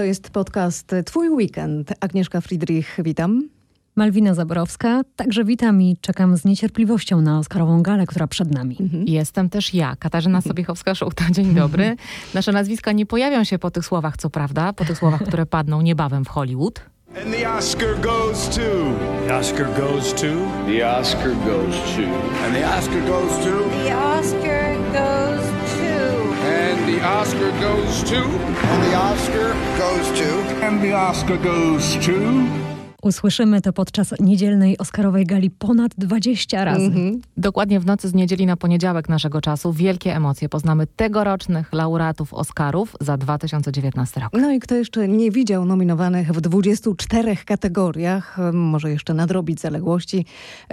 To jest podcast Twój Weekend. Agnieszka Friedrich, witam. Malwina Zaborowska, także witam i czekam z niecierpliwością na Oscarową galę, która przed nami. Mhm. Jestem też ja, Katarzyna Sobiechowska-Szołta. Dzień dobry. Nasze nazwiska nie pojawią się po tych słowach, co prawda, po tych słowach, które padną niebawem w Hollywood. And the Oscar goes to. The Oscar goes to. The Oscar goes to. And the Oscar goes to. The Oscar the Oscar goes to. And the Oscar goes to. And the Oscar goes to. Usłyszymy to podczas niedzielnej Oscarowej gali ponad 20 razy. Mhm. Dokładnie w nocy z niedzieli na poniedziałek naszego czasu wielkie emocje. Poznamy tegorocznych laureatów Oscarów za 2019 rok. No i kto jeszcze nie widział nominowanych w 24 kategoriach, może jeszcze nadrobić zaległości.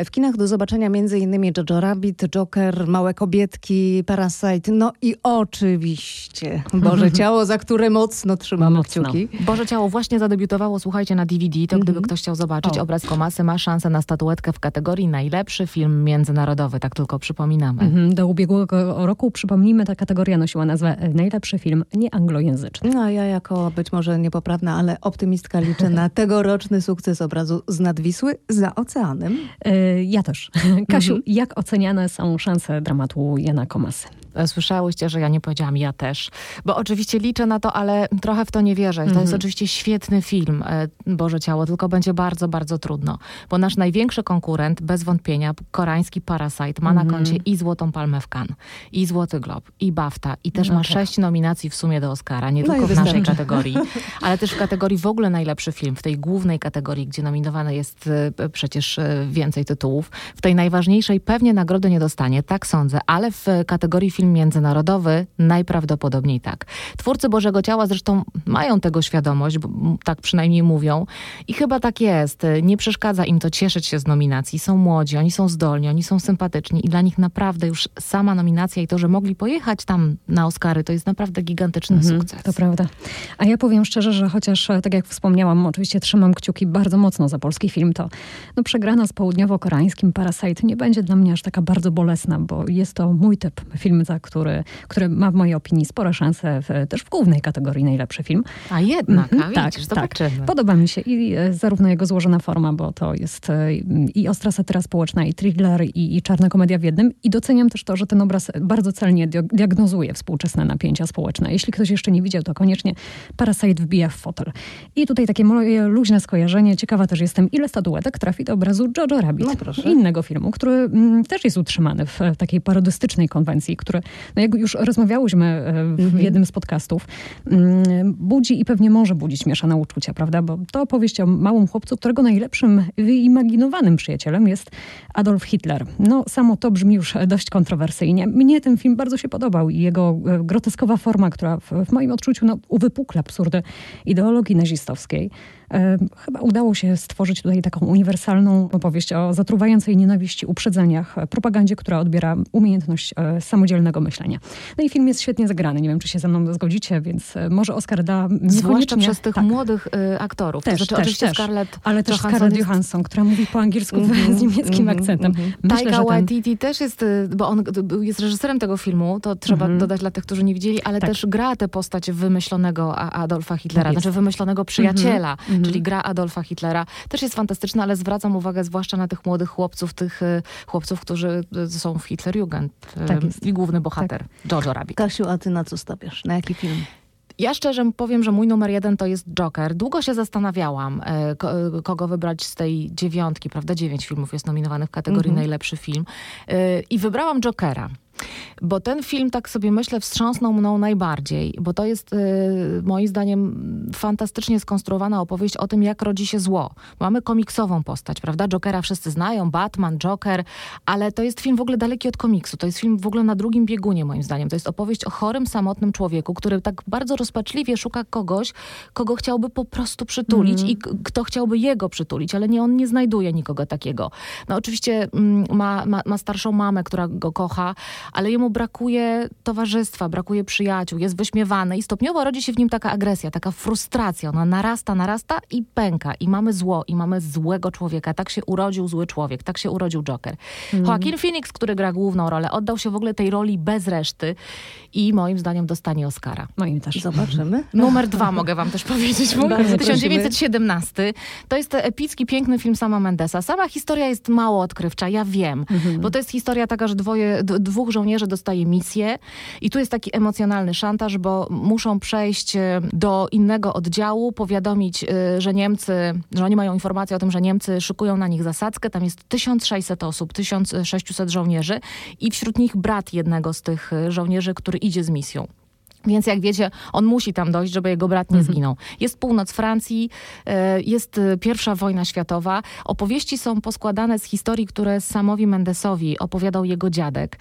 W kinach do zobaczenia m.in. Jojo Rabbit, Joker, Małe Kobietki, Parasite, no i oczywiście Boże Ciało, za które mocno trzymamy mocno. kciuki. Boże Ciało właśnie zadebiutowało, słuchajcie, na DVD, to gdyby ktoś chciał zobaczyć o. obraz Komasy, ma szansę na statuetkę w kategorii najlepszy film międzynarodowy, tak tylko przypominamy. Mhm, do ubiegłego roku, przypomnijmy, ta kategoria nosiła nazwę e, najlepszy film nieanglojęzyczny. No a ja jako być może niepoprawna, ale optymistka liczę na tegoroczny sukces obrazu z Nadwisły za oceanem. Yy, ja też. Kasiu, mhm. jak oceniane są szanse dramatu Jana Komasy? E, słyszałyście, że ja nie powiedziałam ja też. Bo oczywiście liczę na to, ale trochę w to nie wierzę. To jest mhm. oczywiście świetny film, Boże Ciało, tylko będzie bardzo, bardzo trudno. Bo nasz największy konkurent, bez wątpienia, koreański Parasite, ma na mhm. koncie i Złotą Palmę w Cannes, i Złoty Glob, i BAFTA, i też no ma tak. sześć nominacji w sumie do Oscara, nie no tylko w naszej kategorii, ale też w kategorii w ogóle najlepszy film, w tej głównej kategorii, gdzie nominowane jest e, przecież e, więcej tytułów. W tej najważniejszej pewnie nagrody nie dostanie, tak sądzę, ale w kategorii film międzynarodowy najprawdopodobniej tak. Twórcy Bożego Ciała zresztą mają tego świadomość, bo tak przynajmniej mówią i chyba tak jest. Nie przeszkadza im to cieszyć się z nominacji. Są młodzi, oni są zdolni, oni są sympatyczni i dla nich naprawdę już sama nominacja i to, że mogli pojechać tam na Oscary, to jest naprawdę gigantyczny mhm, sukces. To prawda. A ja powiem szczerze, że chociaż, tak jak wspomniałam, oczywiście trzymam kciuki bardzo mocno za polski film, to no, przegrana z południowo-koreańskim Parasite nie będzie dla mnie aż taka bardzo bolesna, bo jest to mój typ film, za który, który ma w mojej opinii spore szanse w, też w głównej kategorii najlepszy film. A jednak, a tak, widzisz, tak. Podoba mi się i e, zarówno jego złożona forma, bo to jest e, i ostra satyra społeczna, i thriller, i, i czarna komedia w jednym. I doceniam też to, że ten obraz bardzo celnie diagnozuje współczesne napięcia społeczne. Jeśli ktoś jeszcze nie widział, to koniecznie Parasite wbija w fotel. I tutaj takie moje luźne skojarzenie. Ciekawa też jestem, ile statuetek trafi do obrazu Jojo Rabbit. No innego filmu, który m, mm, też jest utrzymany w, w takiej parodystycznej konwencji, który, no jak już rozmawiałyśmy e, w mhm. jednym z podcastów, mm, budzi i pewnie może budzić mieszane uczucia, prawda? Bo to opowieść o małym chłopcu, którego najlepszym wyimaginowanym przyjacielem jest Adolf Hitler. No, samo to brzmi już dość kontrowersyjnie. Mnie ten film bardzo się podobał i jego e, groteskowa forma, która w, w moim odczuciu no, uwypukla absurdy ideologii nazistowskiej. E, chyba udało się stworzyć tutaj taką uniwersalną opowieść o zatruwającej nienawiści, uprzedzeniach, e, propagandzie, która odbiera umiejętność e, samodzielnego myślenia. No i film jest świetnie zagrany. Nie wiem, czy się ze mną zgodzicie, więc może Oscar da Zwłaszcza przez tych tak. młodych y, aktorów. Też, to znaczy, też, oczywiście też. Scarlett Ale też Scarlett. Johansson, która mówi po angielsku mm -hmm, z niemieckim mm -hmm, akcentem. Mm -hmm. Myślę, Taika Waititi też jest, bo on jest reżyserem tego filmu, to trzeba mhm. dodać dla tych, którzy nie widzieli, ale tak. też gra tę postać wymyślonego Adolfa Hitlera, tak znaczy wymyślonego przyjaciela, mhm. Czyli gra Adolfa Hitlera też jest fantastyczna, ale zwracam uwagę zwłaszcza na tych młodych chłopców, tych y, chłopców, którzy y, są w Hitlerjugend. Tak I główny bohater, tak. Jojo Rabbit. Kasiu, a ty na co stawiasz? Na jaki film? Ja szczerze powiem, że mój numer jeden to jest Joker. Długo się zastanawiałam, e, kogo wybrać z tej dziewiątki, prawda? Dziewięć filmów jest nominowanych w kategorii mm -hmm. najlepszy film. E, I wybrałam Jokera. Bo ten film, tak sobie myślę, wstrząsnął mną najbardziej, bo to jest y, moim zdaniem fantastycznie skonstruowana opowieść o tym, jak rodzi się zło. Mamy komiksową postać, prawda? Jokera wszyscy znają, Batman, Joker, ale to jest film w ogóle daleki od komiksu. To jest film w ogóle na drugim biegunie, moim zdaniem. To jest opowieść o chorym, samotnym człowieku, który tak bardzo rozpaczliwie szuka kogoś, kogo chciałby po prostu przytulić mm. i kto chciałby jego przytulić, ale nie, on nie znajduje nikogo takiego. No oczywiście mm, ma, ma, ma starszą mamę, która go kocha, ale jemu brakuje towarzystwa, brakuje przyjaciół, jest wyśmiewany i stopniowo rodzi się w nim taka agresja, taka frustracja ona narasta, narasta i pęka. I mamy zło, i mamy złego człowieka. Tak się urodził zły człowiek, tak się urodził Joker. Mhm. Joaquin Phoenix, który gra główną rolę, oddał się w ogóle tej roli bez reszty i moim zdaniem dostanie Oscara. Moim też. Zobaczymy. Numer dwa mogę wam też powiedzieć. W ogóle Bardzo 1917. To jest epicki, piękny film Sama Mendesa. Sama historia jest mało odkrywcza, ja wiem. Bo to jest historia taka, że dwoje, dwóch żołnierzy dostaje misję i tu jest taki emocjonalny szantaż, bo muszą przejść e, do innego oddziału, powiadomić, e, że Niemcy, że oni mają informację o tym, że Niemcy szykują na nich zasadzkę. Tam jest 1600 osób, 1600 żołnierzy i wśród nich brat jednego z tych e, żołnierzy, który idzie z misją. Więc jak wiecie, on musi tam dojść, żeby jego brat nie zginął. Jest północ Francji, e, jest e, pierwsza wojna światowa. Opowieści są poskładane z historii, które Samowi Mendesowi opowiadał jego dziadek.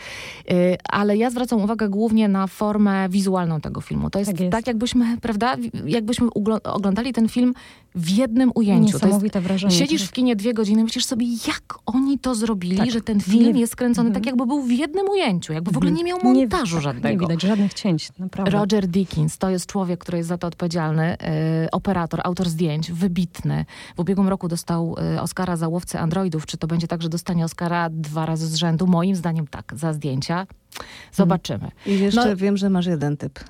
E, Ale ja zwracam uwagę głównie na formę wizualną tego filmu. To jest Tak tak, jest. jakbyśmy, prawda, jakbyśmy oglądali ten film w jednym ujęciu. To jest, Niesamowite wrażenie. Siedzisz w kinie dwie godziny, myślisz sobie, jak oni to zrobili, Tak. że ten film Nie- jest skręcony tak, jakby był w jednym ujęciu, jakby w ogóle nie miał montażu nie, żadnego. Nie widać żadnych cięć, naprawdę. Roger Dickens to jest człowiek, który jest za to odpowiedzialny. e, operator, autor zdjęć, wybitny. W ubiegłym roku dostał e, Oscara za łowcę androidów. Czy to będzie tak, że dostanie Oscara dwa razy z rzędu? Moim zdaniem tak, za zdjęcia. Zobaczymy. I jeszcze No- wiem, że masz jeden typ.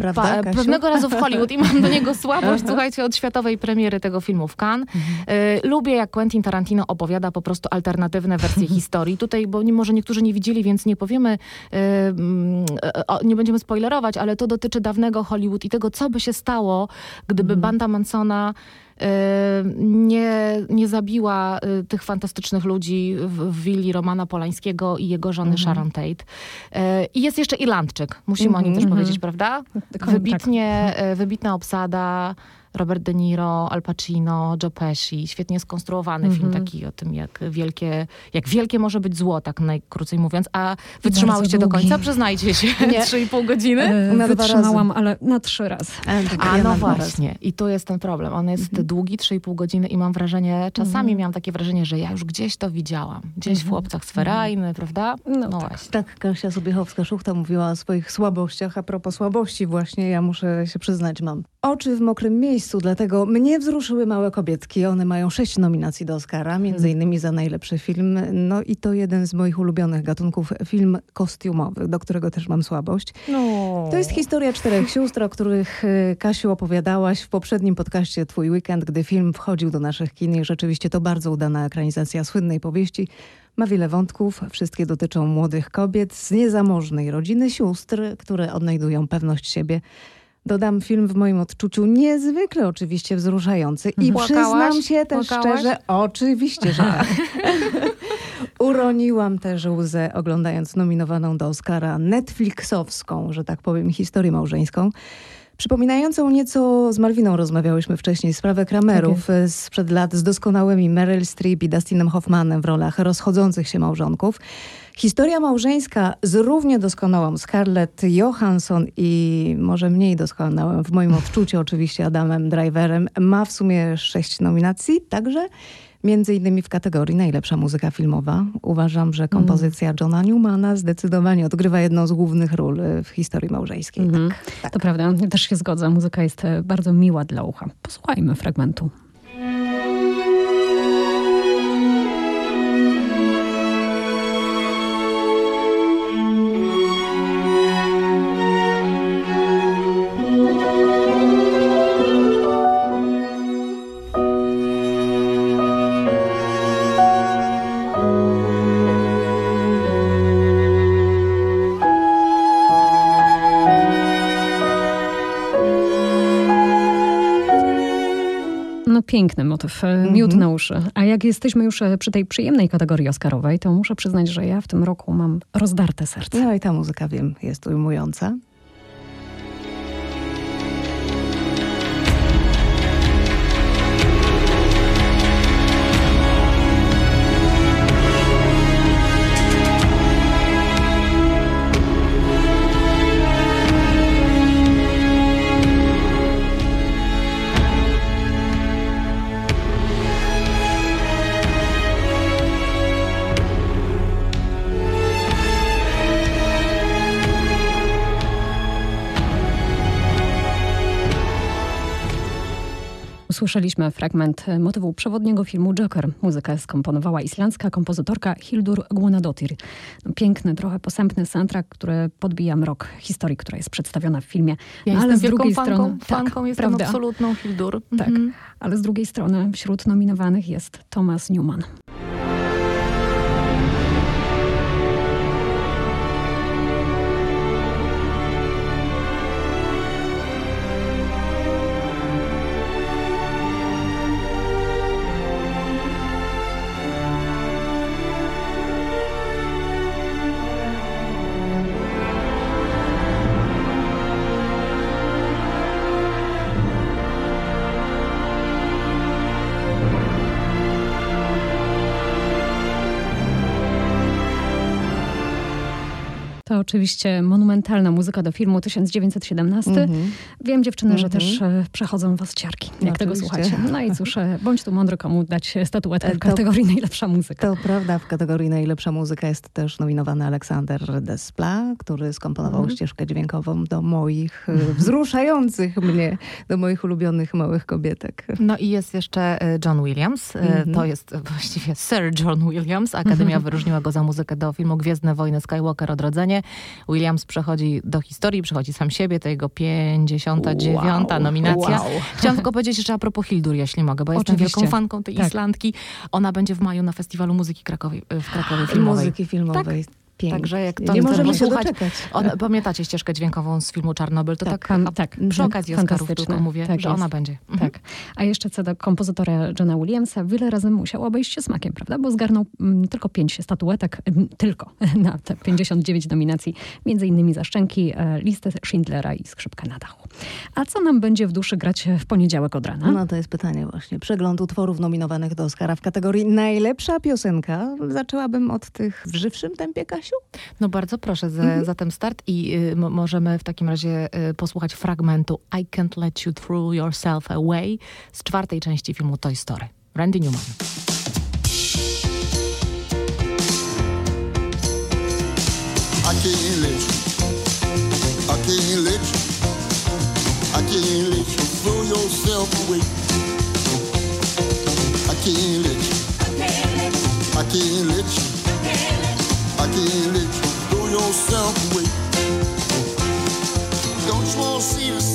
Prawda, Pa, Kasiu? pewnego razu w Hollywood i mam do niego słabość, słuchajcie, od światowej premiery tego filmu w Cannes. E, lubię, jak Quentin Tarantino opowiada po prostu alternatywne wersje historii. Tutaj, bo może niektórzy nie widzieli, więc nie powiemy, e, mm, o, nie będziemy spoilerować, ale to dotyczy dawnego Hollywood i tego, co by się stało, gdyby banda Mansona nie, nie zabiła e, tych fantastycznych ludzi w, w willi Romana Polańskiego i jego żony Sharon Tate. E, I jest jeszcze Irlandczyk, musimy o nim też powiedzieć, prawda? Wybitnie, e, wybitna obsada, Robert De Niro, Al Pacino, Joe Pesci. Świetnie skonstruowany film taki o tym, jak wielkie, jak wielkie może być zło, tak najkrócej mówiąc. A wytrzymałyście do końca? Przyznajcie się. Trzy i pół godziny? E, Na dwa Wytrzymałam, ale na trzy razy. A, tak, A ja no właśnie. I tu jest ten problem. On jest długi, 3,5 godziny i mam wrażenie, czasami miałam takie wrażenie, że ja już gdzieś to widziałam. Gdzieś w Chłopcach z Ferajny, prawda? No No tak. właśnie. Tak, Kasia Sobiechowska-Szuchta mówiła o swoich słabościach. A propos słabości właśnie, ja muszę się przyznać, mam oczy w mokrym miejscu, dlatego mnie wzruszyły Małe Kobietki. One mają sześć nominacji do Oscara, między innymi za najlepszy film. No i to jeden z moich ulubionych gatunków, film kostiumowy, do którego też mam słabość. To jest historia czterech sióstr, o których y, Kasiu opowiadałaś w poprzednim podcaście Twój Weekend, gdy film wchodził do naszych kin i rzeczywiście to bardzo udana ekranizacja słynnej powieści. Ma wiele wątków, wszystkie dotyczą młodych kobiet z niezamożnej rodziny sióstr, które odnajdują pewność siebie. Dodam film w moim odczuciu niezwykle oczywiście wzruszający i Płakałaś? przyznam się też Płakałaś? szczerze, oczywiście, że tak. Uroniłam też łzę oglądając nominowaną do Oscara Netflixowską, że tak powiem, historię małżeńską. Przypominającą nieco z Malwiną rozmawiałyśmy wcześniej sprawę Kramerów e, sprzed lat z doskonałymi Meryl Streep i Dustinem Hoffmanem w rolach rozchodzących się małżonków. Historia małżeńska z równie doskonałą Scarlett Johansson i może mniej doskonałym w moim odczuciu oczywiście Adamem Driverem ma w sumie sześć nominacji, także między innymi w kategorii najlepsza muzyka filmowa. Uważam, że kompozycja Johna Newmana zdecydowanie odgrywa jedną z głównych ról e, w historii małżeńskiej. Mhm. Tak. To prawda, ja też się zgodzę. Muzyka jest e, bardzo miła dla ucha. Posłuchajmy fragmentu. Motyw, e, miód na uszy. A jak jesteśmy już e, przy tej przyjemnej kategorii oscarowej, to muszę przyznać, że ja w tym roku mam rozdarte serce. No i ta muzyka, wiem, jest ujmująca. Usłyszeliśmy fragment motywu przewodniego filmu Joker. Muzykę skomponowała islandzka kompozytorka Hildur Guðnadóttir. No, piękny, trochę posępny soundtrack, który podbija mrok historii, która jest przedstawiona w filmie. Ja No, jestem z drugiej fanką, strony, fanką tak, jestem prawda? absolutną Hildur. Tak, Mhm. ale z drugiej strony wśród nominowanych jest Thomas Newman. Oczywiście monumentalna muzyka do filmu 1917. Mhm. Wiem dziewczyny, że Mhm. też e, przechodzą was ciarki, jak tego Oczywiście. słuchacie. No i cóż, e, bądź tu mądry, komu dać statuetkę E, w to- kategorii najlepsza muzyka. To prawda, w kategorii najlepsza muzyka jest też nominowany Aleksander Despla, który skomponował Mhm. ścieżkę dźwiękową do moich, wzruszających mnie, do moich ulubionych małych kobietek. No i jest jeszcze John Williams. Mhm. To jest właściwie Sir John Williams. Akademia wyróżniła go za muzykę do filmu Gwiezdne Wojny Skywalker Odrodzenie. Williams przechodzi do historii, przechodzi sam siebie. To jego 59. Wow. nominacja. Wow. Chciałam tylko powiedzieć jeszcze a propos Hildur, jeśli mogę, bo jestem Oczywiście. wielką fanką tej Tak. Islandki. Ona będzie w maju na Festiwalu Muzyki Krakowie, w Krakowie Filmowej. Muzyki filmowej. Pięknie. Także jak Nie to chcemy możemy się posłuchać. Ona, pamiętacie ścieżkę dźwiękową z filmu Czarnobyl? To Tak, tak, pan- tak. przy Mhm. okazji Oscarów tylko mówię, Tak że jest. ona będzie. Mhm. Tak. A jeszcze co do kompozytora Johna Williamsa, wiele razy musiał obejść się smakiem, prawda? Bo zgarnął mm, tylko pięć statuetek, mm, tylko na te 59 nominacji, między innymi za Szczęki, e, listę Schindlera i Skrzypkę na dachu. A co nam będzie w duszy grać w poniedziałek od rana? No to jest pytanie właśnie. Przegląd utworów nominowanych do Oscara w kategorii najlepsza piosenka. Zaczęłabym od tych w żywszym tempie, Kasiu? No bardzo proszę za, Mhm. za ten start i y, m- możemy w takim razie y, posłuchać fragmentu I Can't Let You Throw Yourself Away z czwartej części filmu Toy Story. Randy Newman. I can't let you. I yourself away. I can't let you. I can't let you. I can't let you throw yourself away. Don't you want to see the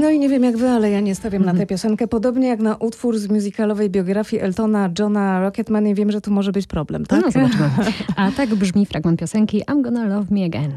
No i nie wiem jak wy, ale ja nie stawiam Mhm. na tę piosenkę. Podobnie jak na utwór z musicalowej biografii Eltona Johna Rocketman i wiem, że tu może być problem, tak? No zobaczymy. A tak brzmi fragment piosenki I'm Gonna Love Me Again.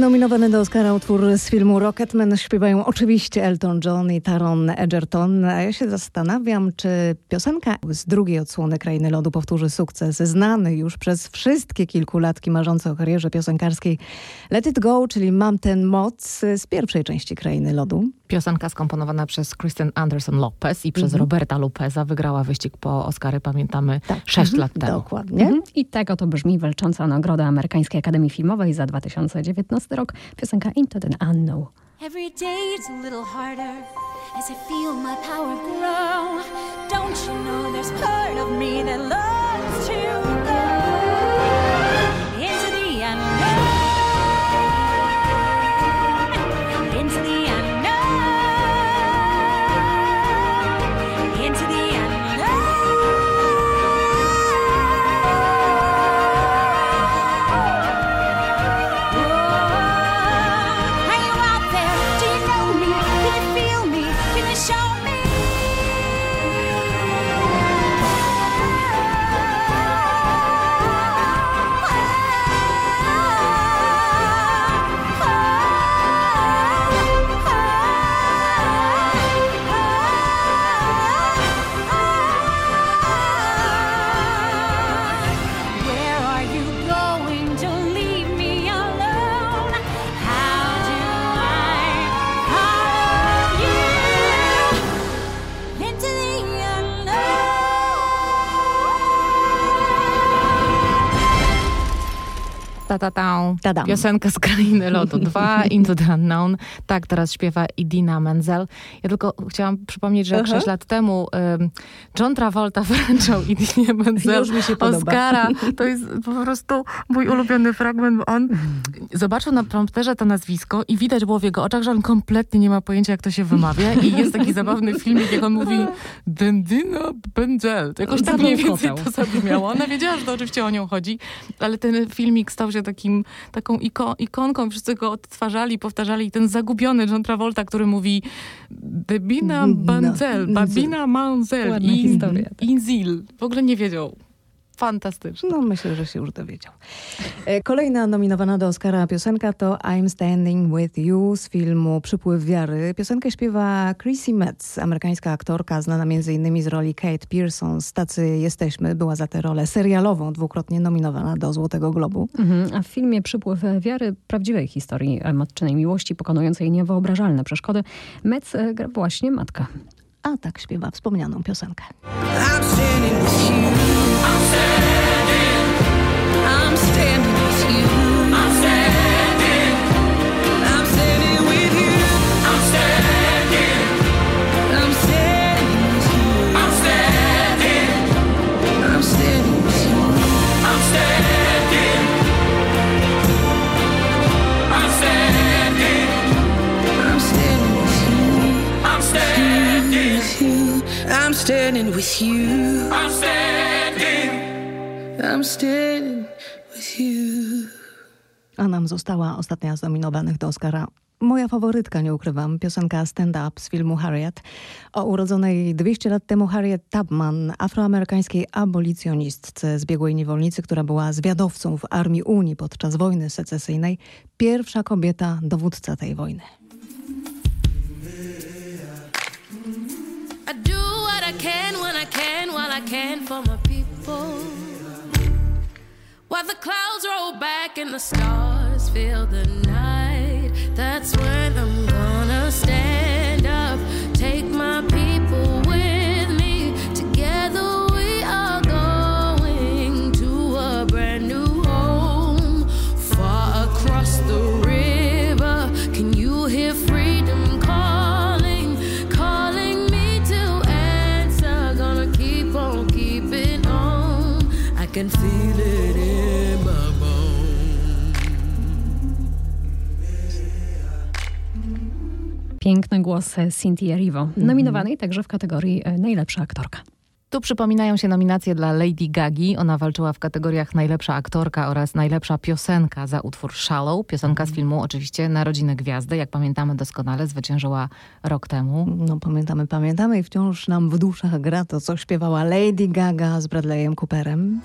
Nominowany do Oscara utwór z filmu Rocketman śpiewają oczywiście Elton John i Taron Egerton. A ja się zastanawiam, czy piosenka z drugiej odsłony Krainy Lodu powtórzy sukces znany już przez wszystkie kilkulatki marzące o karierze piosenkarskiej Let It Go, czyli Mam ten moc z pierwszej części Krainy Lodu. Piosenka skomponowana przez Kristen Anderson Lopez i przez Mhm. Roberta Lopeza wygrała wyścig po Oscary, pamiętamy, Tak. sześć Mhm. lat temu. Dokładnie. Mhm. I tak oto brzmi walcząca nagroda Amerykańskiej Akademii Filmowej za 2019 rok. Piosenka Into the Unknown. Every day it's a little harder as I feel my power grow. Don't you know there's part of me that loves ta ta ta piosenka z Krainy Lotu 2, Into the Unknown. Tak, teraz śpiewa Idina Menzel. Ja tylko chciałam przypomnieć, że jak Aha. 6 lat temu ym, John Travolta wręczał Idinie Menzel Już mi się. Oscara. To jest po prostu mój ulubiony fragment, bo on zobaczył na prompterze to nazwisko i widać było w jego oczach, że on kompletnie nie ma pojęcia, jak to się wymawia i jest taki zabawny filmik, jak on mówi Dendina Benzel. Jakoś tak mniej więcej to zabrzmiało. Ona wiedziała, że to oczywiście o nią chodzi, ale ten filmik stał się takim, taką iko, ikonką. Wszyscy go odtwarzali, powtarzali. Ten zagubiony John Travolta, który mówi Debina Benzel, Babina Manzel. Inzil. W ogóle nie wiedział. Fantastyczne. No myślę, że się już dowiedział. E, Kolejna nominowana do Oscara piosenka to I'm Standing With You z filmu Przypływ Wiary. Piosenkę śpiewa Chrissy Metz, amerykańska aktorka znana m.in. z roli Kate Pearson z Tacy Jesteśmy. Była za tę rolę serialową dwukrotnie nominowana do Złotego Globu. Mhm. A w filmie Przypływ wiary prawdziwej historii matczynej miłości pokonującej niewyobrażalne przeszkody Metz e, gra właśnie matkę. A tak śpiewa wspomnianą piosenkę. I'm standing with you. I'm I'm standing with you. I'm standing. I'm standing with you. A nam została ostatnia z nominowanych do Oscara. Moja faworytka, nie ukrywam, piosenka Stand Up z filmu Harriet o urodzonej 200 lat temu Harriet Tubman, afroamerykańskiej abolicjonistce zbiegłej niewolnicy, która była zwiadowcą w Armii Unii podczas wojny secesyjnej. Pierwsza kobieta dowódca tej wojny. Can for my people. While the clouds roll back and the stars fill the night, that's when I'm Piękny głos Cynthia Erivo, nominowanej także w kategorii e, najlepsza aktorka. Tu przypominają się nominacje dla Lady Gagi. Ona walczyła w kategoriach najlepsza aktorka oraz najlepsza piosenka za utwór Shallow. Piosenka z filmu oczywiście Narodziny Gwiazdy. Jak pamiętamy doskonale, zwyciężyła rok temu. No pamiętamy, pamiętamy i wciąż nam w duszach gra to, co śpiewała Lady Gaga z Bradleyem Cooperem.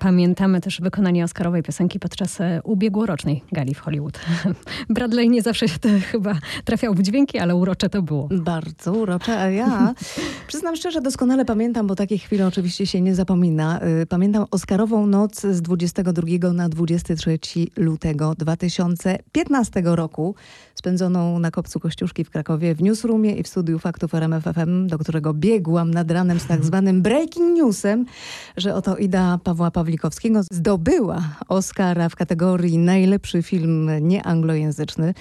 Pamiętamy też wykonanie Oscarowej piosenki podczas e, ubiegłorocznej gali w Hollywood. Bradley nie zawsze się to chyba trafiał w dźwięki, ale urocze to było. Bardzo urocze, a ja przyznam szczerze, doskonale pamiętam, bo takie chwile oczywiście się nie zapomina. Y, Pamiętam Oscarową noc z 22 na 23 lutego 2015 roku, spędzoną na Kopcu Kościuszki w Krakowie, w newsroomie i w studiu faktów RMFFM, do którego biegłam nad ranem z tak zwanym breaking newsem, że oto Ida Pawła Pawlikowskiego zdobyła Oscara w kategorii najlepszy film nieanglojęzyczny.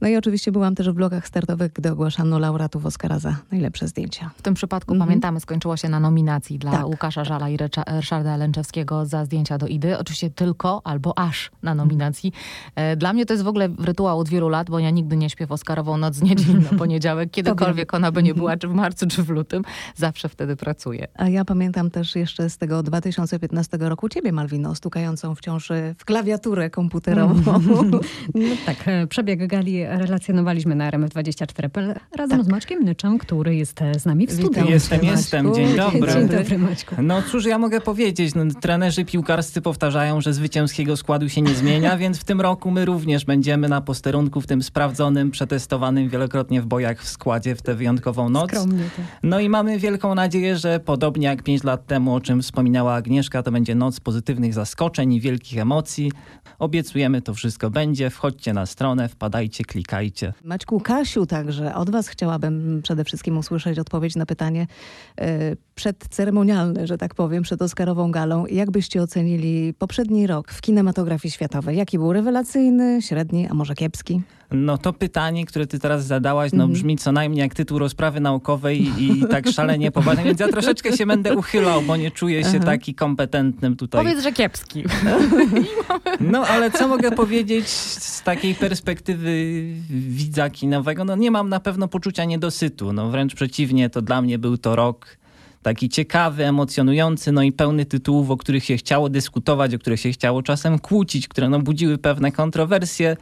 No i oczywiście byłam też w blokach startowych, gdy ogłaszano laureatów Oscara za najlepsze zdjęcia. W tym przypadku, Mhm. pamiętamy, skończyło się na nominacji dla Tak. Łukasza Żala i Recza- Ryszarda Lęczewskiego za zdjęcia do Idy. Oczywiście tylko albo aż na nominacji. E, Dla mnie to jest w ogóle rytuał od wielu lat, bo ja nigdy nie śpię w Oscarową noc z niedzieli na poniedziałek, kiedykolwiek ona by nie była, czy w marcu, czy w lutym. Zawsze wtedy pracuję. A ja pamiętam też jeszcze z tego 2015 roku ciebie, Malwino, stukającą wciąż w klawiaturę komputerową. No tak, e, przebieg gali relacjonowaliśmy na RMF24.pl razem Tak. z Maćkiem Nyczem, który jest e, z nami w studiu. Jestem, jestem. Dzień dobry. Dzień dobry, Maćku. No cóż ja mogę powiedzieć, no, trenerzy piłkarscy powtarzają, że zwycięskiego składu się nie zmienia, więc w tym roku my również będziemy na posterunku w tym sprawdzonym, przetestowanym wielokrotnie w bojach w składzie w tę wyjątkową noc. Skromnie to. No i mamy wielką nadzieję, że podobnie jak 5 lat temu, o czym wspominała Agnieszka, to będzie noc pozytywnych zaskoczeń i wielkich emocji. Obiecujemy, to wszystko będzie. Wchodźcie na stronę, wpadajcie, klikajcie. Maćku, Kasiu także, od was chciałabym przede wszystkim usłyszeć odpowiedź na pytanie e, przedceremonialne, że tak powiem, przed Oscarową galą. Jak byście ocenili poprzedni rok w kinematografii światowej? Jaki był rewelacyjny, średni, a może kiepski? No to pytanie, które ty teraz zadałaś, no brzmi co najmniej jak tytuł rozprawy naukowej i, tak szalenie poważnie, więc ja troszeczkę się będę uchylał, bo nie czuję się taki kompetentnym tutaj. Powiedz, że kiepski. No ale co mogę powiedzieć z takiej perspektywy widza kinowego? No nie mam na pewno poczucia niedosytu. No wręcz przeciwnie, to dla mnie był to rok taki ciekawy, emocjonujący, no i pełny tytułów, o których się chciało dyskutować, o których się chciało czasem kłócić, które no budziły pewne kontrowersje,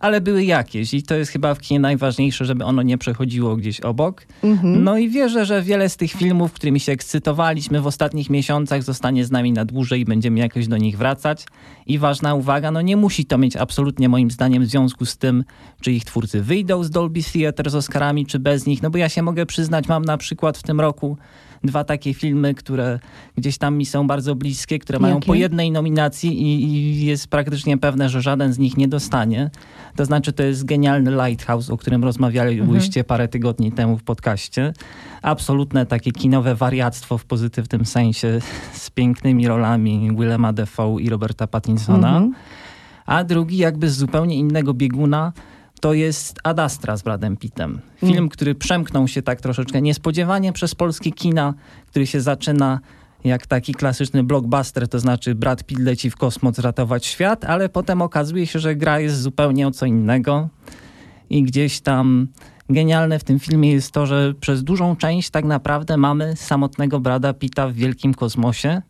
ale były jakieś i to jest chyba w kinie najważniejsze, żeby ono nie przechodziło gdzieś obok. No i wierzę, że wiele z tych filmów, którymi się ekscytowaliśmy w ostatnich miesiącach zostanie z nami na dłużej i będziemy jakoś do nich wracać. I ważna uwaga, no nie musi to mieć absolutnie moim zdaniem związku z tym, czy ich twórcy wyjdą z Dolby Theatre z Oscarami, czy bez nich. No bo ja się mogę przyznać, mam na przykład w tym roku dwa takie filmy, które gdzieś tam mi są bardzo bliskie, które mają Jakie? po jednej nominacji i, i jest praktycznie pewne, że żaden z nich nie dostanie. To znaczy to jest genialny Lighthouse, o którym rozmawialiście parę tygodni temu w podcaście. Absolutne takie kinowe wariactwo w pozytywnym sensie z pięknymi rolami Willema Dafoe i Roberta Pattinsona. Mhm. A drugi jakby z zupełnie innego bieguna to jest Ad Astra z Bradem Pittem. Film, który przemknął się tak troszeczkę niespodziewanie przez polskie kina, który się zaczyna jak taki klasyczny blockbuster, to znaczy Brad Pitt leci w kosmos ratować świat, ale potem okazuje się, że gra jest zupełnie o co innego i gdzieś tam genialne w tym filmie jest to, że przez dużą część tak naprawdę mamy samotnego Brada Pitta w wielkim kosmosie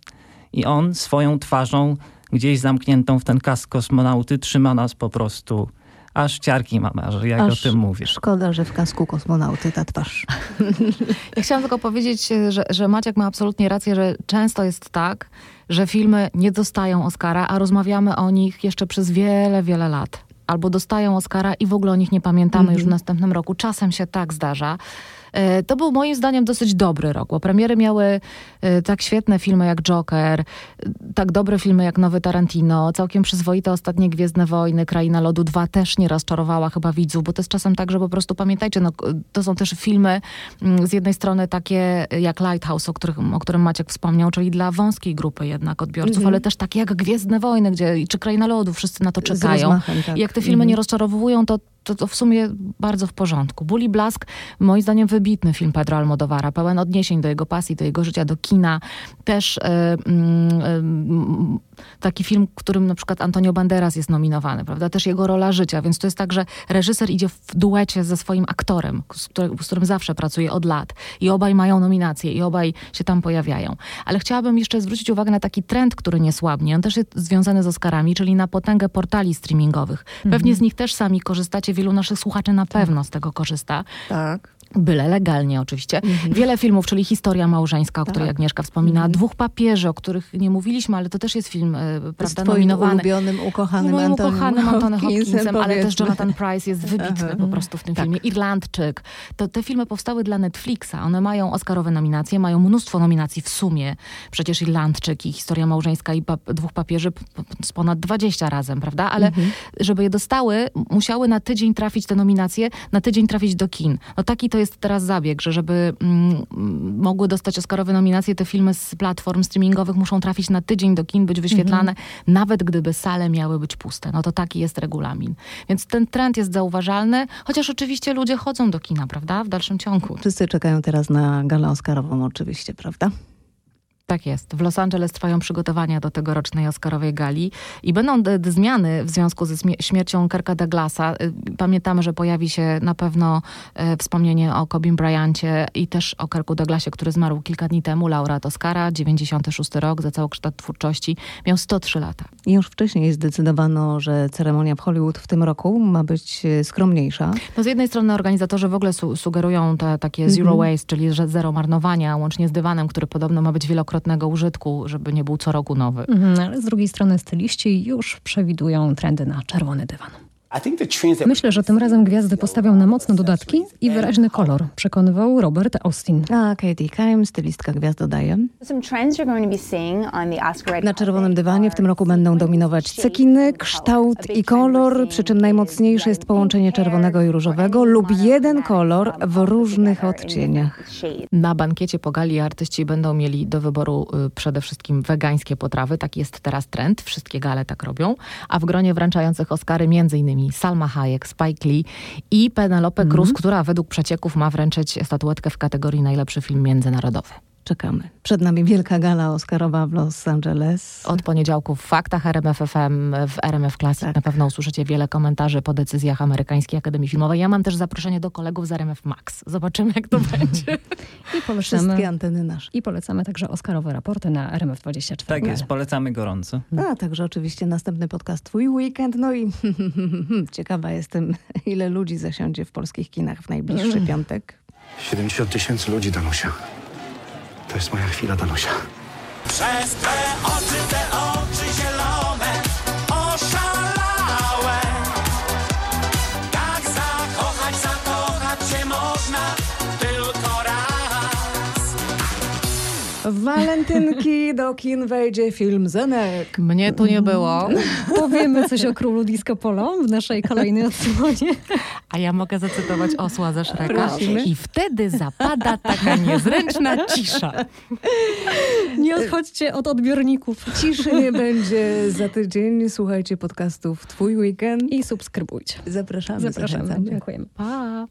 i on swoją twarzą gdzieś zamkniętą w ten kask kosmonauty trzyma nas po prostu aż ciarki mamy, że jak Aż o tym mówisz. Szkoda, że w kasku kosmonauty ta twarz. Ja chciałam tylko powiedzieć, że, że Maciek ma absolutnie rację, że często jest tak, że filmy nie dostają Oscara, a rozmawiamy o nich jeszcze przez wiele, wiele lat. Albo dostają Oscara i w ogóle o nich nie pamiętamy już w następnym roku. Czasem się tak zdarza. E, To był moim zdaniem dosyć dobry rok, bo premiery miały e, tak świetne filmy jak Joker, e, tak dobre filmy jak Nowy Tarantino, całkiem przyzwoite Ostatnie Gwiezdne Wojny, Kraina Lodu 2 też nie rozczarowała chyba widzów, bo to jest czasem tak, że po prostu pamiętajcie, no, to są też filmy mm, z jednej strony takie jak Lighthouse, o, których, o którym Maciek wspomniał, czyli dla wąskiej grupy jednak odbiorców, ale też takie jak Gwiezdne Wojny, gdzie czy Kraina Lodu, wszyscy na to czekają. rozmachem, tak. Jak te filmy nie rozczarowują, to, to, to w sumie bardzo w porządku. Buli Blask, moim zdaniem wybitny film Pedro Almodovara, pełen odniesień do jego pasji, do jego życia, do kina. Też e, mm, mm, taki film, którym na przykład Antonio Banderas jest nominowany, prawda? Też jego rola życia, więc to jest tak, że reżyser idzie w duecie ze swoim aktorem, z, który, z którym zawsze pracuje od lat i obaj mają nominacje i obaj się tam pojawiają. Ale chciałabym jeszcze zwrócić uwagę na taki trend, który nie słabnie. On też jest związany z Oscarami, czyli na potęgę portali streamingowych. Pewnie z nich też sami korzystacie, wielu naszych słuchaczy na pewno z tego korzysta. Tak. Byle legalnie oczywiście. Wiele filmów, czyli Historia małżeńska, o której Agnieszka wspominała. Dwóch papieży, o których nie mówiliśmy, ale to też jest film, e, prawda, nominowany. ulubionym, ukochanym Moim Antonim ukochanym Antony Hopkinsem, Hopkinsem, ale też. Jonathan Price jest wybitny po prostu w tym filmie. Irlandczyk. To, te filmy powstały dla Netflixa. One mają Oscarowe nominacje, mają mnóstwo nominacji w sumie. Przecież Irlandczyk i Historia małżeńska i pap- dwóch papieży z ponad 20 razem, prawda? Ale żeby je dostały, musiały na tydzień trafić te nominacje, na tydzień trafić do kin. No taki to jest teraz zabieg, że żeby mm, mogły dostać Oscarowe nominacje, te filmy z platform streamingowych muszą trafić na tydzień do kin, być wyświetlane, nawet gdyby sale miały być puste. No to taki jest regulamin. Więc ten trend jest zauważalny, chociaż oczywiście ludzie chodzą do kina, prawda? W dalszym ciągu. Wszyscy czekają teraz na galę Oscarową oczywiście, prawda? Tak jest. W Los Angeles trwają przygotowania do tegorocznej Oscarowej gali i będą zmiany w związku ze śmie- śmiercią Kirka Douglasa. Y, Pamiętamy, że pojawi się na pewno e, wspomnienie o Cobin Bryancie i też o Kirku Douglasie, który zmarł kilka dni temu. Laureat Oscara, 96 rok, za całokształt twórczości. Miał 103 lata. Już wcześniej zdecydowano, że ceremonia w Hollywood w tym roku ma być e, skromniejsza. No z jednej strony organizatorzy w ogóle su- sugerują te takie zero waste, czyli że zero marnowania, łącznie z dywanem, który podobno ma być użytku, żeby nie był co roku nowy. Mhm, ale z drugiej strony styliści już przewidują trendy na czerwony dywan. Myślę, że tym razem gwiazdy postawią na mocne dodatki i wyraźny kolor, przekonywał Robert Austin. A Katie Kime, stylistka gwiazd dodaje. Na czerwonym dywanie w tym roku będą dominować cekiny, kształt i kolor, przy czym najmocniejsze jest połączenie czerwonego i różowego lub jeden kolor w różnych odcieniach. Na bankiecie po gali artyści będą mieli do wyboru y, przede wszystkim wegańskie potrawy. Taki jest teraz trend. Wszystkie gale tak robią. A w gronie wręczających Oscary Salma Hayek, Spike Lee i Penelope Cruz, która według przecieków ma wręczyć statuetkę w kategorii najlepszy film międzynarodowy. Czekamy. Przed nami wielka gala Oscarowa w Los Angeles. Od poniedziałku w Faktach RMF FM, w RMF Classic Tak. na pewno usłyszycie wiele komentarzy po decyzjach Amerykańskiej Akademii Filmowej. Ja mam też zaproszenie do kolegów z RMF Max. Zobaczymy, jak to będzie. I polecamy, Wszystkie anteny nasze. I polecamy także Oscarowe raporty na RMF24. Tak jest, polecamy gorąco. A także oczywiście następny podcast Twój Weekend. No i ciekawa jestem, ile ludzi zasiądzie w polskich kinach w najbliższy piątek. 70 tysięcy ludzi, Danusia. To jest moja chwila, Danusia. Przez te oczy, W walentynki do kin wejdzie film Zenek. Mnie tu nie było, Powiemy coś o królu disco polo w naszej kolejnej odsłonie. a ja mogę zacytować osła ze Szreka. Prosimy. I wtedy zapada taka niezręczna cisza. Nie odchodźcie od odbiorników Ciszy nie będzie za tydzień. Słuchajcie podcastów Twój Weekend. i subskrybujcie. Zapraszamy. Zapraszamy. zachęcamy. Dziękujemy. Pa!